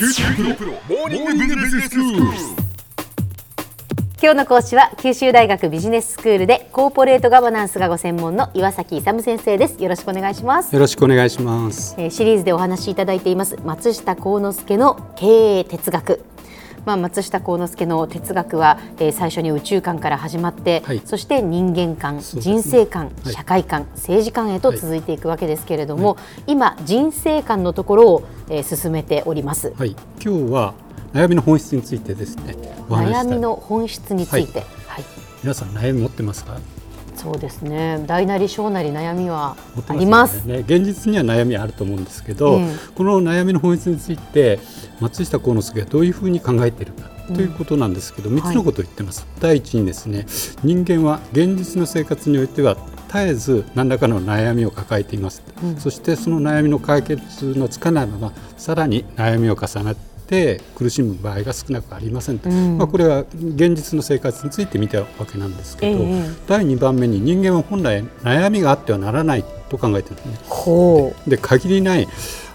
九州大学モーニングビジネススクール。今日の講師は九州大学ビジネススクールでコーポレートガバナンスがご専門の岩崎勇先生ですよろしくお願いしますよろしくお願いします。えーシリーズでお話しいただいています松下幸之助の経営哲学まあ、松下幸之助の哲学は、えー最初に宇宙観から始まって、はい。そして人間観、ね。人生観、はい。社会観、政治観へと続いていくわけですけれども、今、人生観のところを、えー進めております。はい、今日は悩みの本質についてですね。悩みの本質について、はい。皆さん悩み持ってますか？そうですね大なり小なり悩みはあります。よね。現実には悩みあると思うんですけど、ええこの悩みの本質について松下幸之助がどういうふうに考えているか。ということなんですけど、三つのことを言ってます。第一にですね、人間は現実の生活においては絶えず何らかの悩みを抱えています。そしてその悩みの解決のつかないまま、さらに悩みを重ねて苦しむ場合が少なくありませんと、うん。まあ、これは現実の生活について見たわけなんですけど、ええ第2番目に人間は本来悩みがあってはならないと考えてるんです。ね。ほで限りない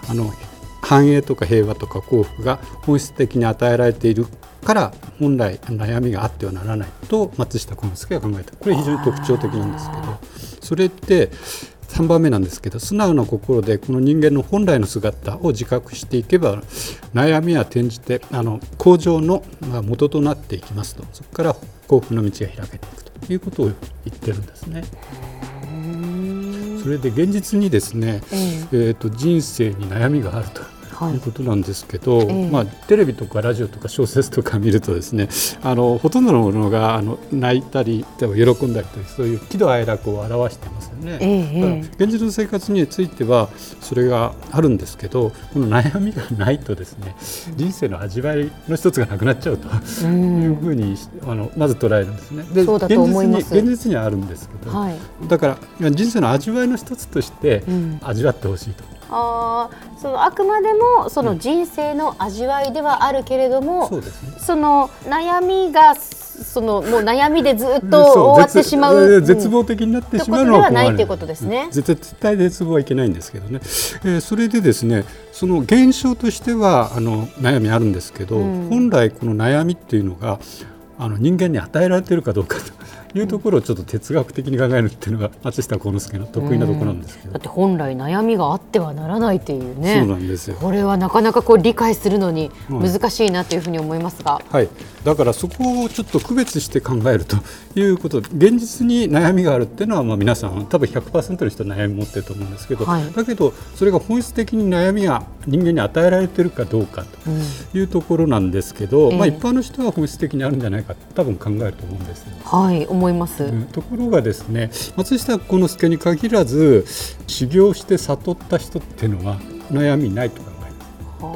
あの繁栄とか平和とか幸福が本質的に与えられているから本来悩みがあってはならないと松下幸之助が考えた。これ非常に特徴的なんですけどそれって3番目なんですけど素直な心でこの人間の本来の姿を自覚していけば悩みは転じてあの向上のまあ元となっていきますとそこから幸福の道が開けていくということを言ってるんですね。それで現実にですね、ええー、と人生に悩みがあると。はい。いうことなんですけど、ええ。まあ、テレビとかラジオとか小説とか見るとですねあのほとんどのものがあの泣いたり喜んだりというそういう喜怒哀楽を表してますよね。え現実の生活についてはそれがあるんですけどこの悩みがないとですね人生の味わいの一つがなくなっちゃうとう、ういうんふうにあのまず捉えるんですね。で現実に現実にはあるんですけど、はい。だから人生の味わいの一つとしてうん。味わってほしいと。あーそのあくまでもその人生の味わいではあるけれども、そうですね。その悩みがそのもう悩みでずっと終わってしまう、絶望的になってしまうのはない困る。っていうことですね。うん。絶対絶望はいけないんですけどね、えーそれでですねその現象としてはあの悩みあるんですけど、うん。本来この悩みっていうのがあの人間に与えられているかどうかというところをちょっと哲学的に考えるっていうのが松下幸之助の得意なところなんですけど、だって本来悩みがあってはならないっていうね。そうなんですよ。これはなかなかこう理解するのにはい。難しいなというふうに思いますが、はい、だからそこをちょっと区別して考えるということ。で現実に悩みがあるっていうのはまあ皆さん多分100%の人悩み持ってると思うんですけど、はい。だけどそれが本質的に悩みが人間に与えられてるかどうかうん。というところなんですけど、ええ。まあ、一般の人は本質的にあるんじゃないかと多分考えると思うんですよ。はい。思います、うん。ところがですね松下幸之助に限らず修行して悟った人っていうのは悩みないと考える。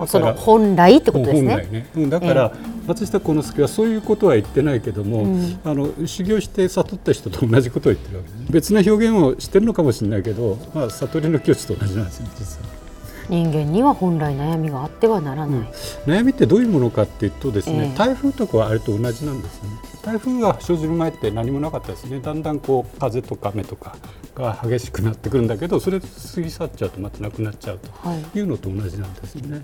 あその本来ってことですね。ね、うん、だから、松下幸之助はそういうことは言ってないけども、うん。あの修行して悟った人と同じことを言ってるわけです、ね、別な表現をしてるのかもしれないけど、まあ、悟りの境地と同じなんですよ実は。人間には本来悩みがあってはならない、悩みってどういうものかっていうとですね、ええ。台風とかはあれと同じなんですね台風が生じる前って何もなかったですね。だんだんこう風とか雨とかが激しくなってくるんだけどそれ過ぎ去っちゃうとまたなくなっちゃうとはい。いうのと同じなんですよね。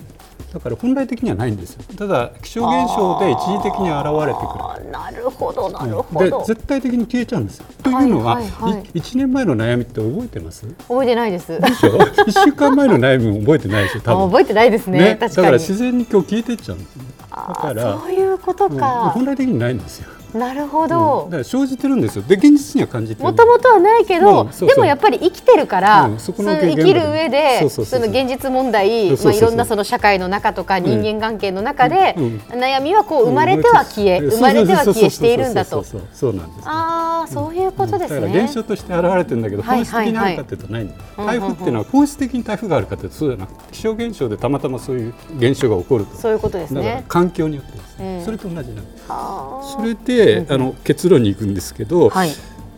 だから本来的にはないんですよ。ただ気象現象で一時的に現れてくる。なるほどなるほでど、絶対的に消えちゃうんですよ。というのは、はいはいはい。い1年前の悩みって覚えてます？で覚えてないです。しょ？1週間前の悩みも覚えてないでしょあ多分。覚えてないですね。ね。だから自然に今日消えてっちゃうんですだからそういうことうんか、本来的にないんですよ、なるほうん。どだ、から生じてるんですよ。で現実には感じてるもともとはないけど、うんそうそう。でもやっぱり生きてるから、うんそこの生きる上でその現実問題、まあ、いろんなその社会の中とか人間関係の中で、うん悩みはこう生まれては消え、うん生まれては消えしているんだと。そうなんですああそういうことですだからね現。象として現れてるんだけど、はい本質的にあるかっていうとない。んだ台風っていうのは本質的に台風があるかっていうとそうじゃなくて気象現象でたまたまそういう現象が起こると。そういうことですだからね。環境によってですね、うんそれと同じなんです。それで、あの結論に行くんですけど、はい。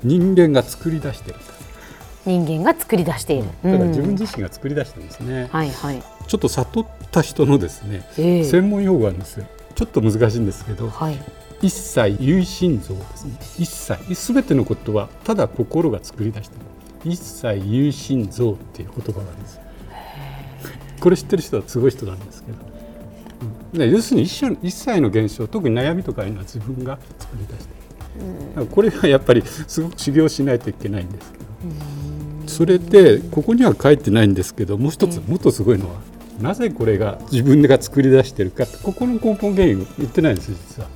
人間が作り出してる人間が作り出している。だから自うん。分自身が作り出してるんですね、はいはい。ちょっと悟った人のですね、ええ。専門用語があるんですよ。ちょっと難しいんですけど、はい。一切有心像ですね。一切。すべてのことはただ心が作り出してる。一切有心像っていう言葉があるんです。よこれ知ってる人はすごい人なんですけど。で要するに一緒一切の現象特に悩みとかいうのは自分が作り出している、だからこれはやっぱりすごく修行しないといけないんですけど、それでここには書いてないんですけどもう一つもっとすごいのはなぜこれが自分が作り出してるかここの根本原因言ってないんです実は。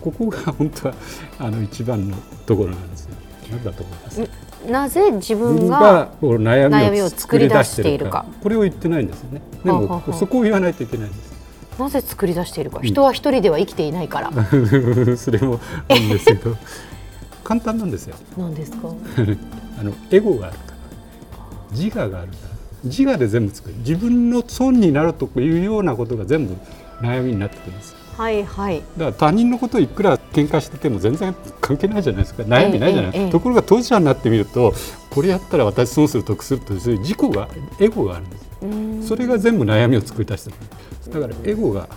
ここが本当はあの一番のところなんですよ。何だと思います？なぜ自分が悩悩みみをを作り出してているか。これを言ってないんですよね。でもそこを言わないといけないんですなぜ作り出しているか。人は一人では生きていないから、それもあるんですけど。簡単なんですよ。なんですか？あのエゴがあるから。自我があるから。自我で全部作る。自分の損になるというようなことが全部悩みになってくるんです。よはいはい。だから他人のことをいくら喧嘩してても全然関係ないじゃないですか。悩みないじゃない、ええええ。ところが当事者になってみるとこれやったら私損する得するという自己がエゴがあるんです。それが全部悩みを作り出してる。だからエゴが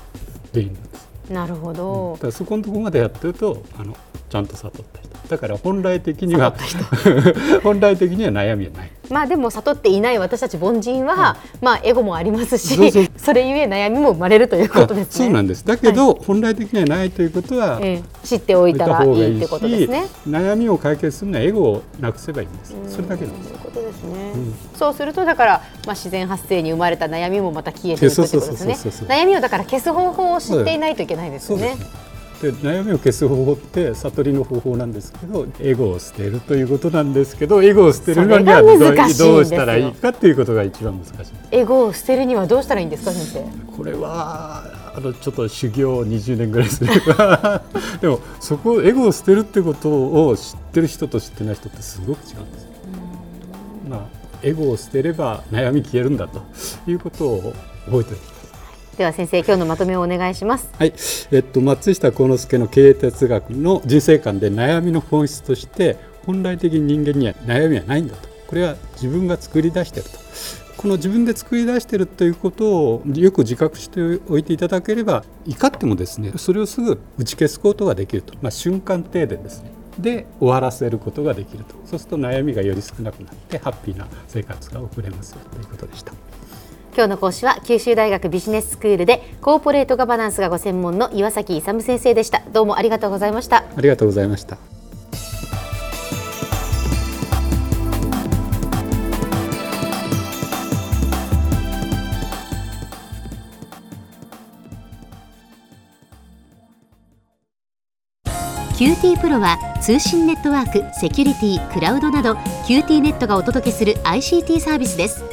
原因なんです。なるほど。だ、からそこのところまでやってるとあのちゃんと悟った人。だから本来的には 本来的には悩みはないまあでも悟っていない私たち凡人は、まあエゴもありますしそれゆえ悩みも生まれるということですね。そうなんです。だけど、本来的にはないということは、ええ。知っておいたらいいってことですね。悩みを解決するのはエゴをなくせばいいんです。それだけなんです。ことですね、うん。そうするとだから、まあ、自然発生に生まれた悩みもまた消えていくってことですね。悩みをだから消す方法を知っていないといけないですよねで悩みを消す方法って悟りの方法なんですけどエゴを捨てるということなんですけどエゴを捨てるのにはそどうしたらいいかっていうことが一番難しいです。エゴを捨てるにはどうしたらいいんですか先生？これはあのちょっと修行を20年ぐらいすれば。でもそこエゴを捨てるってことを知ってる人と知ってない人ってすごく違うんですよ。まあエゴを捨てれば悩み消えるんだということを覚えておいて。では先生今日のまとめをお願いします。はい、えっと松下幸之助の経営哲学の人生観で悩みの本質として本来的に人間には悩みはないんだと。これは自分が作り出してると。この自分で作り出してるということをよく自覚しておいていただければ怒ってもですねそれをすぐ打ち消すことができると、まあ、瞬間停電ですね。で終わらせることができると。そうすると悩みがより少なくなってハッピーな生活が送れますよということでした。今日の講師は九州大学ビジネススクールでコーポレートガバナンスがご専門の岩崎勇先生でした。どうもありがとうございました。ありがとうございました。QT プロは通信ネットワーク、セキュリティ、クラウドなど QT ネットがお届けする ICT サービスです